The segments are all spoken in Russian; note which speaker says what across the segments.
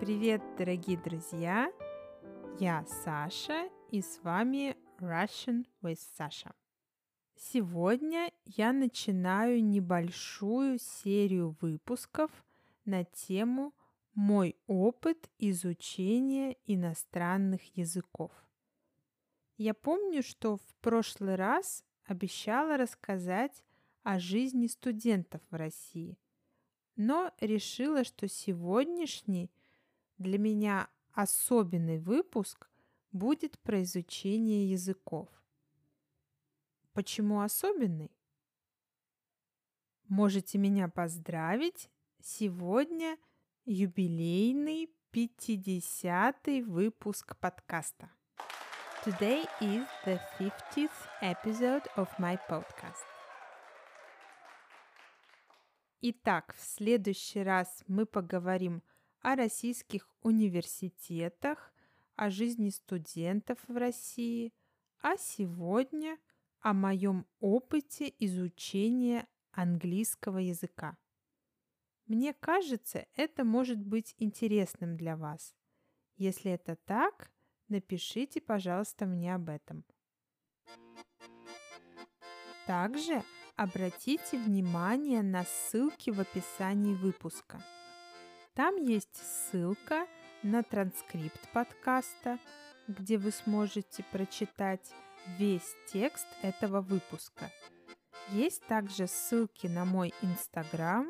Speaker 1: Привет, дорогие друзья! Я Саша, и с вами Russian with Sasha. Сегодня я начинаю небольшую серию выпусков на тему «Мой опыт изучения иностранных языков». Я помню, что в прошлый раз обещала рассказать о жизни студентов в России, но решила, что сегодняшний для меня особенный выпуск будет про изучение языков. Почему особенный? Можете меня поздравить. Сегодня юбилейный 50-й выпуск подкаста. Today is the 50th episode of my podcast. Итак, в следующий раз мы поговорим о российских университетах, о жизни студентов в России, а сегодня о моем опыте изучения английского языка. Мне кажется, это может быть интересным для вас. Если это так, напишите, пожалуйста, мне об этом. Также обратите внимание на ссылки в описании выпуска. Там есть ссылка на транскрипт подкаста, где вы сможете прочитать весь текст этого выпуска. Есть также ссылки на мой Инстаграм,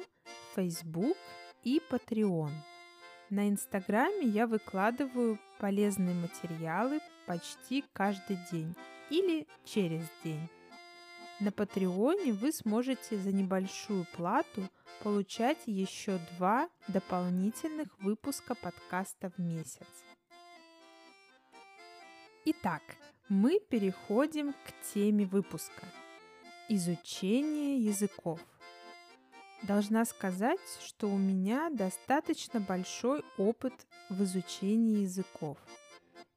Speaker 1: Фейсбук и Patreon. На Инстаграме я выкладываю полезные материалы почти каждый день или через день. На Патреоне вы сможете за небольшую плату получать еще два дополнительных выпуска подкаста в месяц. Итак, мы переходим к теме выпуска – изучение языков. Должна сказать, что у меня достаточно большой опыт в изучении языков.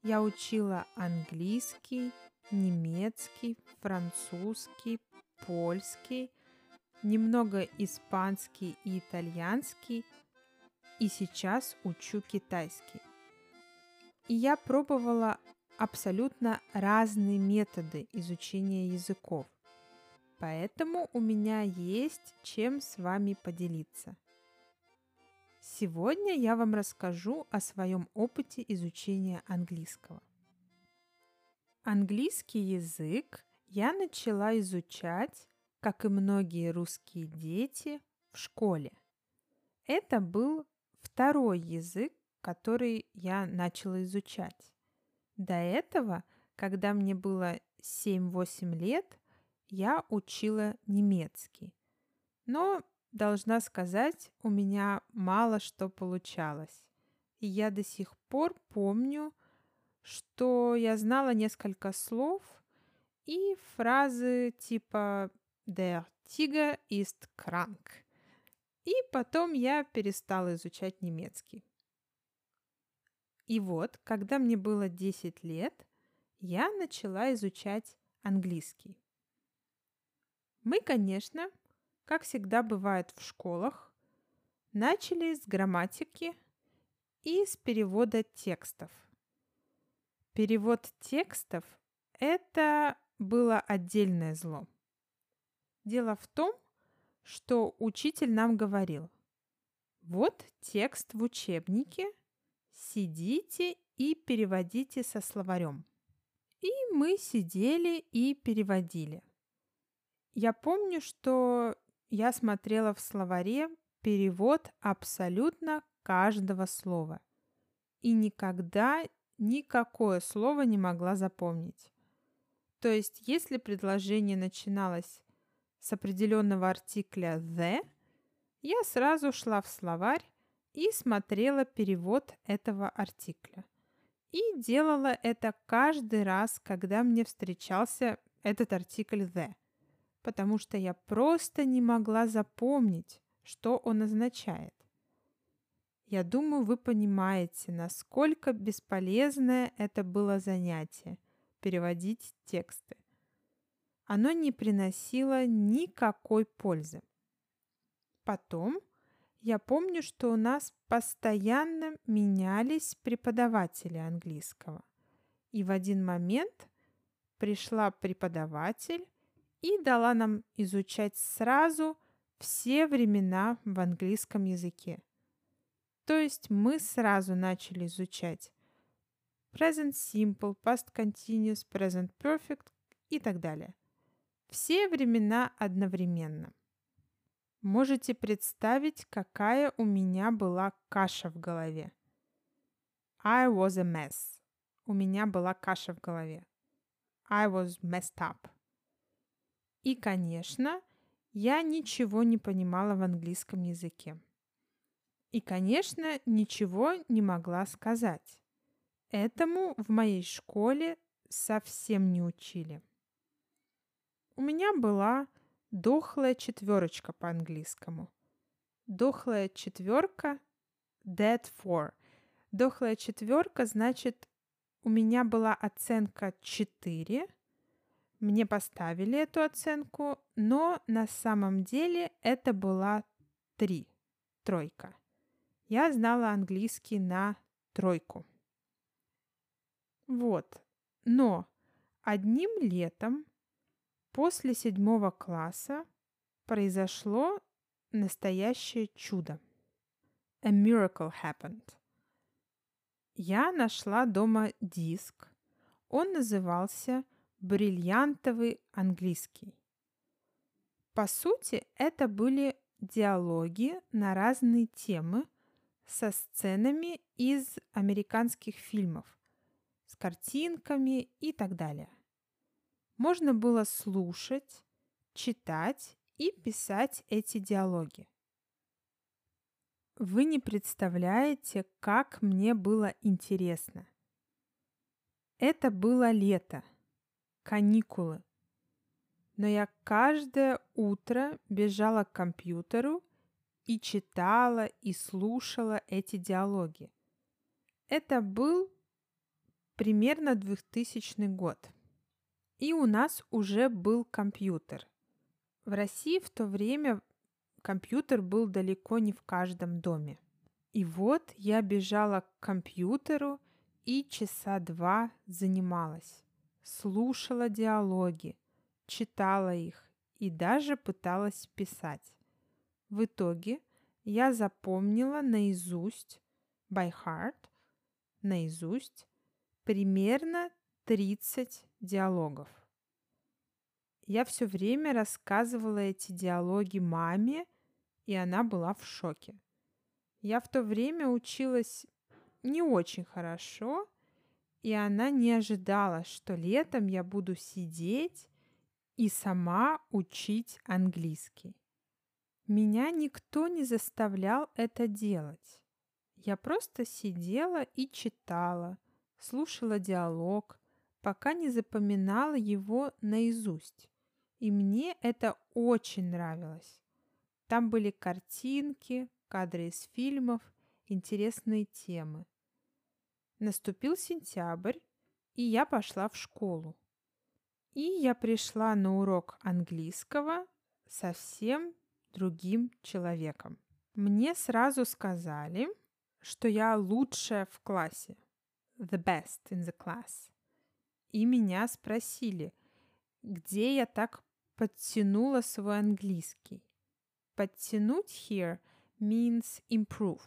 Speaker 1: Я учила английский, немецкий, французский, польский, немного испанский и итальянский, и сейчас учу китайский. И я пробовала абсолютно разные методы изучения языков. Поэтому у меня есть чем с вами поделиться. Сегодня я вам расскажу о своем опыте изучения английского. Английский язык я начала изучать, как и многие русские дети, в школе. Это был второй язык, который я начала изучать. До этого, когда мне было 7-8 лет, я учила немецкий. Но, должна сказать, у меня мало что получалось. И я до сих пор помню, что я знала несколько слов и фразы типа «Der Tiger ist krank». И потом я перестала изучать немецкий. И вот, когда мне было 10 лет, я начала изучать английский. Мы, конечно, как всегда бывает в школах, начали с грамматики и с перевода текстов – Перевод текстов – это было отдельное зло. Дело в том, что учитель нам говорил, вот текст в учебнике, сидите и переводите со словарем. И мы сидели и переводили. Я помню, что я смотрела в словаре перевод абсолютно каждого слова и никогда никакое слово не могла запомнить. То есть, если предложение начиналось с определенного артикля the, я сразу шла в словарь и смотрела перевод этого артикля. И делала это каждый раз, когда мне встречался этот артикль the, потому что я просто не могла запомнить, что он означает. Я думаю, вы понимаете, насколько бесполезное это было занятие – переводить тексты. Оно не приносило никакой пользы. Потом я помню, что у нас постоянно менялись преподаватели английского. И в один момент пришла преподаватель и дала нам изучать сразу все времена в английском языке. То есть мы сразу начали изучать present simple, past continuous, present perfect и так далее. Все времена одновременно. Можете представить, какая у меня была каша в голове. I was a mess. У меня была каша в голове. I was messed up. И, конечно, я ничего не понимала в английском языке. И, конечно, ничего не могла сказать. Этому в моей школе совсем не учили. У меня была дохлая четверочка по-английскому. Дохлая четверка – dead four. Дохлая четверка значит, у меня была оценка 4, мне поставили эту оценку, но на самом деле это была 3, тройка. Я знала английский на тройку. Вот. Но одним летом после седьмого класса произошло настоящее чудо. A miracle happened. Я нашла дома диск. Он назывался «Бриллиантовый английский». По сути, это были диалоги на разные темы со сценами из американских фильмов, с картинками и так далее. Можно было слушать, читать и писать эти диалоги. Вы не представляете, как мне было интересно. Это было лето, каникулы. Но я каждое утро бежала к компьютеру и читала и слушала эти диалоги. Это был примерно 2000 год. И у нас уже был компьютер. В России в то время компьютер был далеко не в каждом доме. И вот я бежала к компьютеру и часа два занималась. Слушала диалоги, читала их и даже пыталась писать. В итоге я запомнила наизусть, by heart, наизусть, примерно 30 диалогов. Я все время рассказывала эти диалоги маме, и она была в шоке. Я в то время училась не очень хорошо, и она не ожидала, что летом я буду сидеть и сама учить английский. Меня никто не заставлял это делать. Я просто сидела и читала, слушала диалог, пока не запоминала его наизусть. И мне это очень нравилось. Там были картинки, кадры из фильмов, интересные темы. Наступил сентябрь, и я пошла в школу. И я пришла на урок английского совсем другим человеком. Мне сразу сказали, что я лучшая в классе. The best in the class. И меня спросили, где я так подтянула свой английский. Подтянуть here means improve.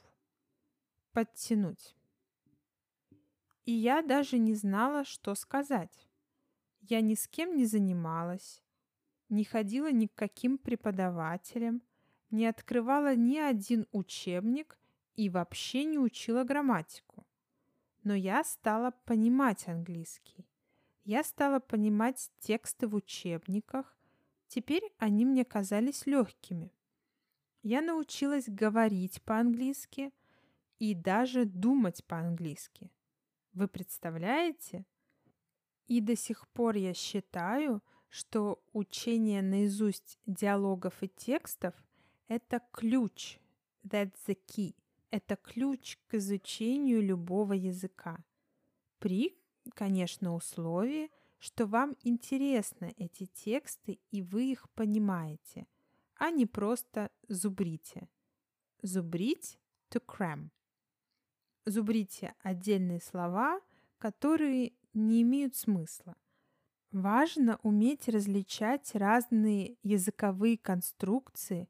Speaker 1: Подтянуть. И я даже не знала, что сказать. Я ни с кем не занималась, не ходила ни к каким преподавателям, не открывала ни один учебник и вообще не учила грамматику. Но я стала понимать английский. Я стала понимать тексты в учебниках. Теперь они мне казались легкими. Я научилась говорить по-английски и даже думать по-английски. Вы представляете? И до сих пор я считаю, что учение наизусть диалогов и текстов – это ключ, that's the key, это ключ к изучению любого языка. При, конечно, условии, что вам интересны эти тексты и вы их понимаете, а не просто зубрите. зубрить to cram. Зубрите отдельные слова, которые не имеют смысла. Важно уметь различать разные языковые конструкции,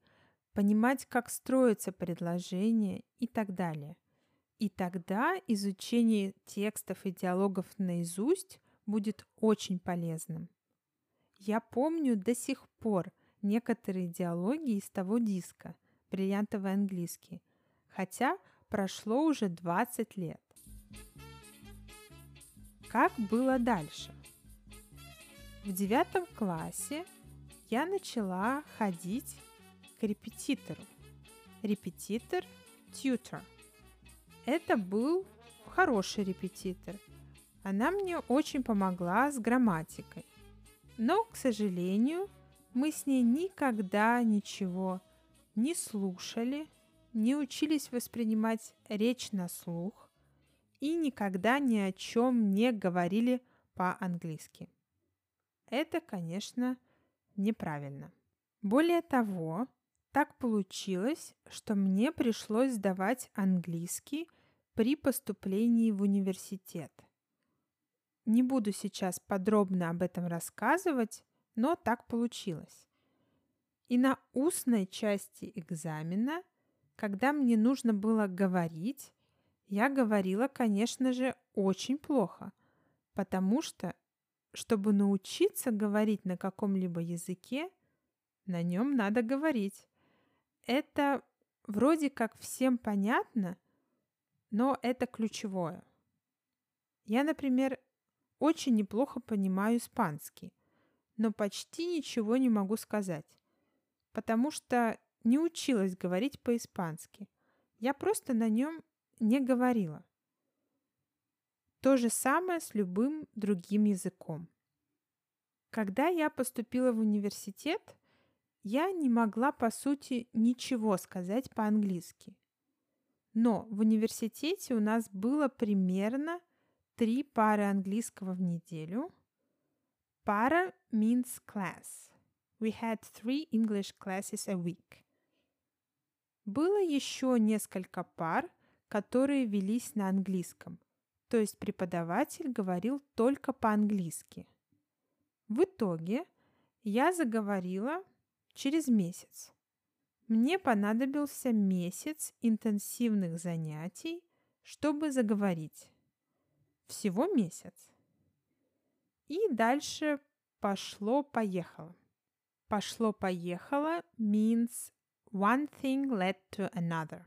Speaker 1: понимать, как строятся предложения и так далее. И тогда изучение текстов и диалогов наизусть будет очень полезным. Я помню до сих пор некоторые диалоги из того диска «Бриллиантовый английский», хотя прошло уже 20 лет. Как было дальше? В девятом классе я начала ходить к репетитору. Репетитор – тьютер. Это был хороший репетитор. Она мне очень помогла с грамматикой. Но, к сожалению, мы с ней никогда ничего не слушали, не учились воспринимать речь на слух и никогда ни о чем не говорили по-английски. Это, конечно, неправильно. Более того, так получилось, что мне пришлось сдавать английский при поступлении в университет. Не буду сейчас подробно об этом рассказывать, но так получилось. И на устной части экзамена, когда мне нужно было говорить, я говорила, конечно же, очень плохо, потому что, чтобы научиться говорить на каком-либо языке, на нем надо говорить. Это вроде как всем понятно, но это ключевое. Я, например, очень неплохо понимаю испанский, но почти ничего не могу сказать, потому что не училась говорить по-испански. Я просто на нем не говорила. То же самое с любым другим языком. Когда я поступила в университет, я не могла, по сути, ничего сказать по-английски. Но в университете у нас было примерно три пары английского в неделю. Пара means class. We had three English classes a week. Было еще несколько пар, которые велись на английском, то есть преподаватель говорил только по-английски. В итоге я заговорила через месяц. Мне понадобился месяц интенсивных занятий, чтобы заговорить. Всего месяц. И дальше пошло-поехало. Пошло-поехало means one thing led to another.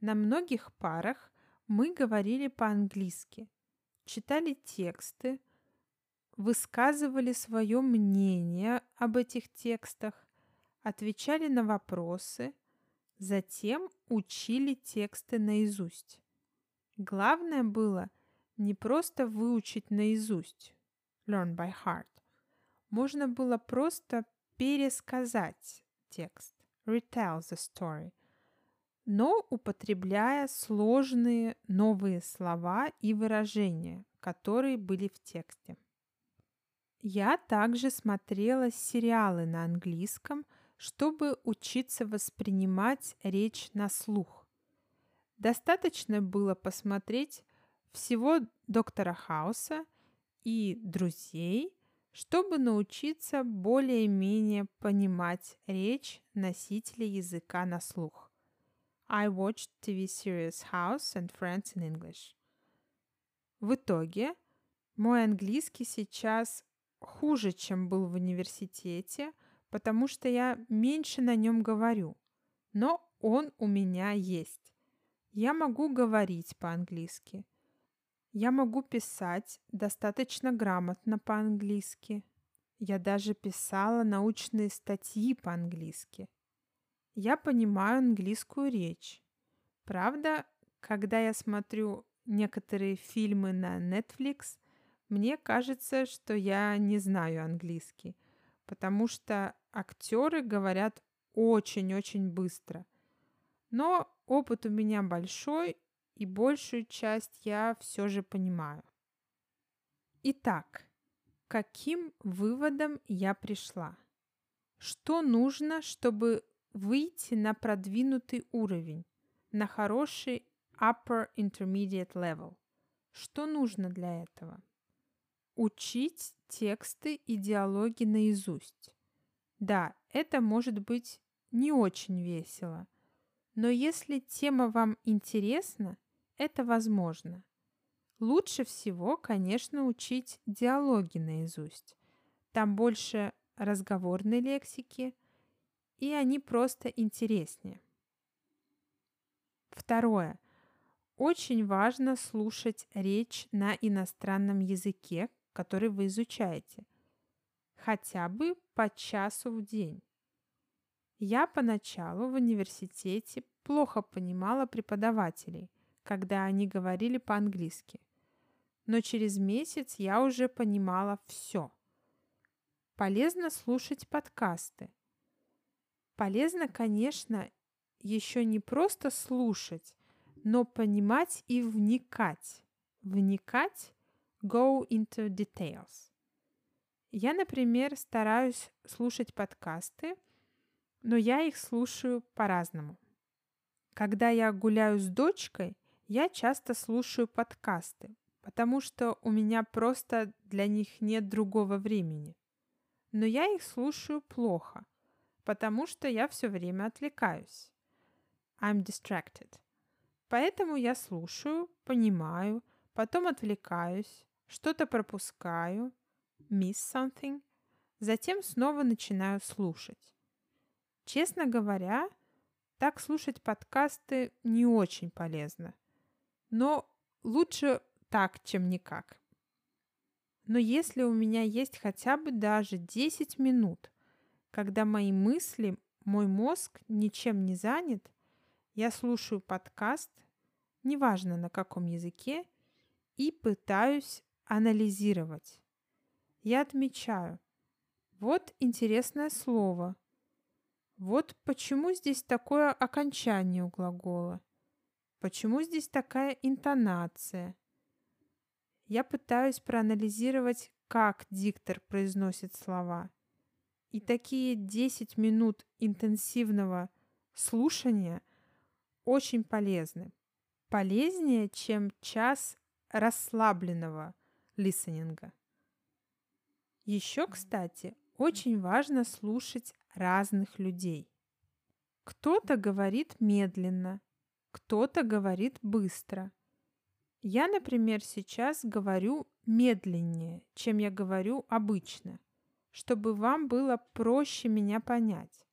Speaker 1: На многих парах мы говорили по-английски, читали тексты, высказывали свое мнение об этих текстах, отвечали на вопросы, затем учили тексты наизусть. Главное было не просто выучить наизусть, learn by heart. Можно было просто пересказать текст, retell the story, но употребляя сложные новые слова и выражения, которые были в тексте. Я также смотрела сериалы на английском, чтобы учиться воспринимать речь на слух. Достаточно было посмотреть всего доктора Хауса и друзей, чтобы научиться более-менее понимать речь носителя языка на слух. I watched TV series House and Friends in English. В итоге мой английский сейчас хуже, чем был в университете, потому что я меньше на нем говорю. Но он у меня есть. Я могу говорить по-английски. Я могу писать достаточно грамотно по-английски. Я даже писала научные статьи по-английски. Я понимаю английскую речь. Правда, когда я смотрю некоторые фильмы на Netflix, мне кажется, что я не знаю английский, потому что актеры говорят очень-очень быстро. Но опыт у меня большой, и большую часть я все же понимаю. Итак, каким выводом я пришла? Что нужно, чтобы выйти на продвинутый уровень, на хороший upper intermediate level. Что нужно для этого? Учить тексты и диалоги наизусть. Да, это может быть не очень весело, но если тема вам интересна, это возможно. Лучше всего, конечно, учить диалоги наизусть. Там больше разговорной лексики, и они просто интереснее. Второе. Очень важно слушать речь на иностранном языке, который вы изучаете. Хотя бы по часу в день. Я поначалу в университете плохо понимала преподавателей, когда они говорили по-английски. Но через месяц я уже понимала все. Полезно слушать подкасты. Полезно, конечно, еще не просто слушать, но понимать и вникать. Вникать – go into details. Я, например, стараюсь слушать подкасты, но я их слушаю по-разному. Когда я гуляю с дочкой, я часто слушаю подкасты, потому что у меня просто для них нет другого времени. Но я их слушаю плохо, потому что я все время отвлекаюсь. I'm distracted. Поэтому я слушаю, понимаю, потом отвлекаюсь, что-то пропускаю, miss something, затем снова начинаю слушать. Честно говоря, так слушать подкасты не очень полезно. Но лучше так, чем никак. Но если у меня есть хотя бы даже 10 минут, когда мои мысли, мой мозг ничем не занят, я слушаю подкаст, неважно на каком языке, и пытаюсь анализировать. Я отмечаю, вот интересное слово. Вот почему здесь такое окончание у глагола. Почему здесь такая интонация? Я пытаюсь проанализировать, как диктор произносит слова. И такие 10 минут интенсивного слушания очень полезны. Полезнее, чем час расслабленного листенинга. Еще, кстати, очень важно слушать разных людей. Кто-то говорит медленно, кто-то говорит быстро. Я, например, сейчас говорю медленнее, чем я говорю обычно, чтобы вам было проще меня понять.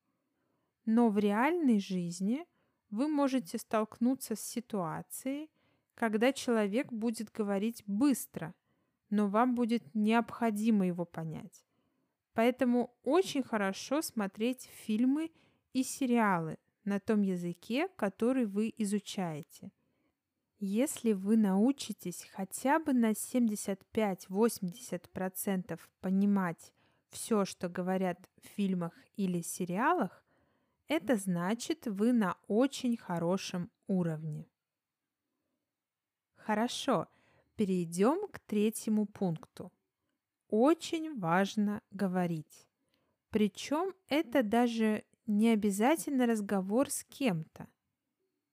Speaker 1: Но в реальной жизни вы можете столкнуться с ситуацией, когда человек будет говорить быстро, но вам будет необходимо его понять. Поэтому очень хорошо смотреть фильмы и сериалы на том языке, который вы изучаете. Если вы научитесь хотя бы на 75-80% понимать все, что говорят в фильмах или сериалах, это значит, вы на очень хорошем уровне. Хорошо, перейдем к третьему пункту. Очень важно говорить. Причем это даже не обязательно разговор с кем-то.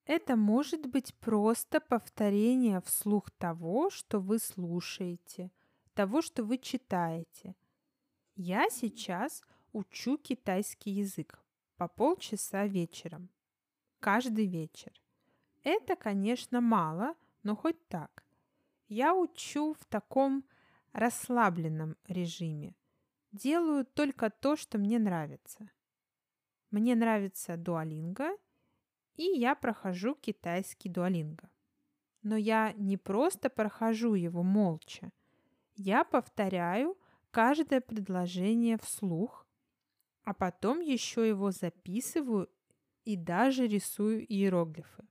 Speaker 1: Это может быть просто повторение вслух того, что вы слушаете, того, что вы читаете. Я сейчас учу китайский язык по полчаса вечером. Каждый вечер. Это, конечно, мало, но хоть так. Я учу в таком расслабленном режиме. Делаю только то, что мне нравится. Мне нравится дуалинга, и я прохожу китайский дуалинга. Но я не просто прохожу его молча. Я повторяю каждое предложение вслух а потом еще его записываю и даже рисую иероглифы.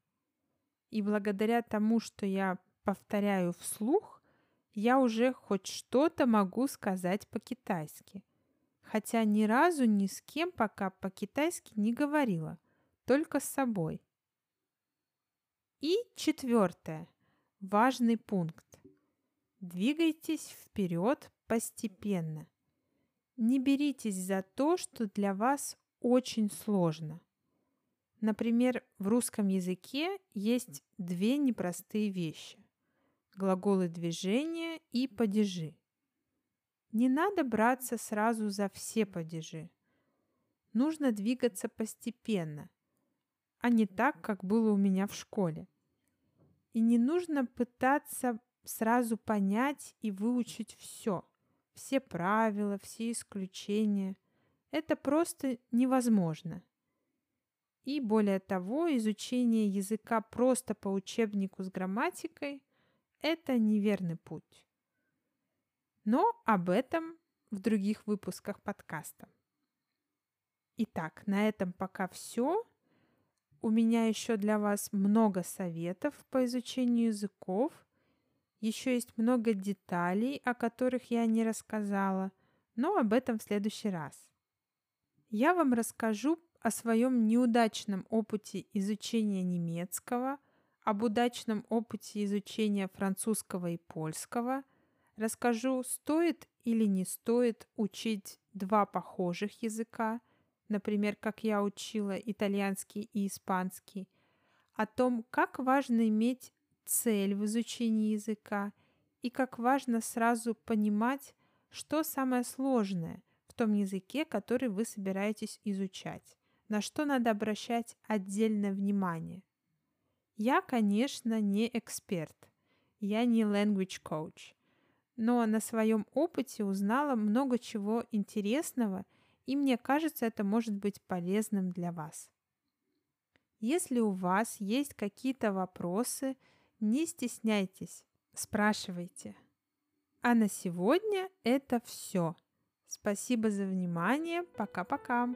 Speaker 1: И благодаря тому, что я повторяю вслух, я уже хоть что-то могу сказать по-китайски. Хотя ни разу ни с кем пока по-китайски не говорила, только с собой. И четвертое. Важный пункт. Двигайтесь вперед постепенно. Не беритесь за то, что для вас очень сложно. Например, в русском языке есть две непростые вещи – глаголы движения и падежи. Не надо браться сразу за все падежи. Нужно двигаться постепенно, а не так, как было у меня в школе. И не нужно пытаться сразу понять и выучить все, все правила, все исключения. Это просто невозможно. И более того, изучение языка просто по учебнику с грамматикой – это неверный путь. Но об этом в других выпусках подкаста. Итак, на этом пока все. У меня еще для вас много советов по изучению языков. Еще есть много деталей, о которых я не рассказала, но об этом в следующий раз. Я вам расскажу о своем неудачном опыте изучения немецкого, об удачном опыте изучения французского и польского. Расскажу, стоит или не стоит учить два похожих языка, например, как я учила итальянский и испанский, о том, как важно иметь цель в изучении языка и как важно сразу понимать, что самое сложное в том языке, который вы собираетесь изучать на что надо обращать отдельное внимание. Я, конечно, не эксперт, я не language coach, но на своем опыте узнала много чего интересного, и мне кажется, это может быть полезным для вас. Если у вас есть какие-то вопросы, не стесняйтесь, спрашивайте. А на сегодня это все. Спасибо за внимание. Пока-пока.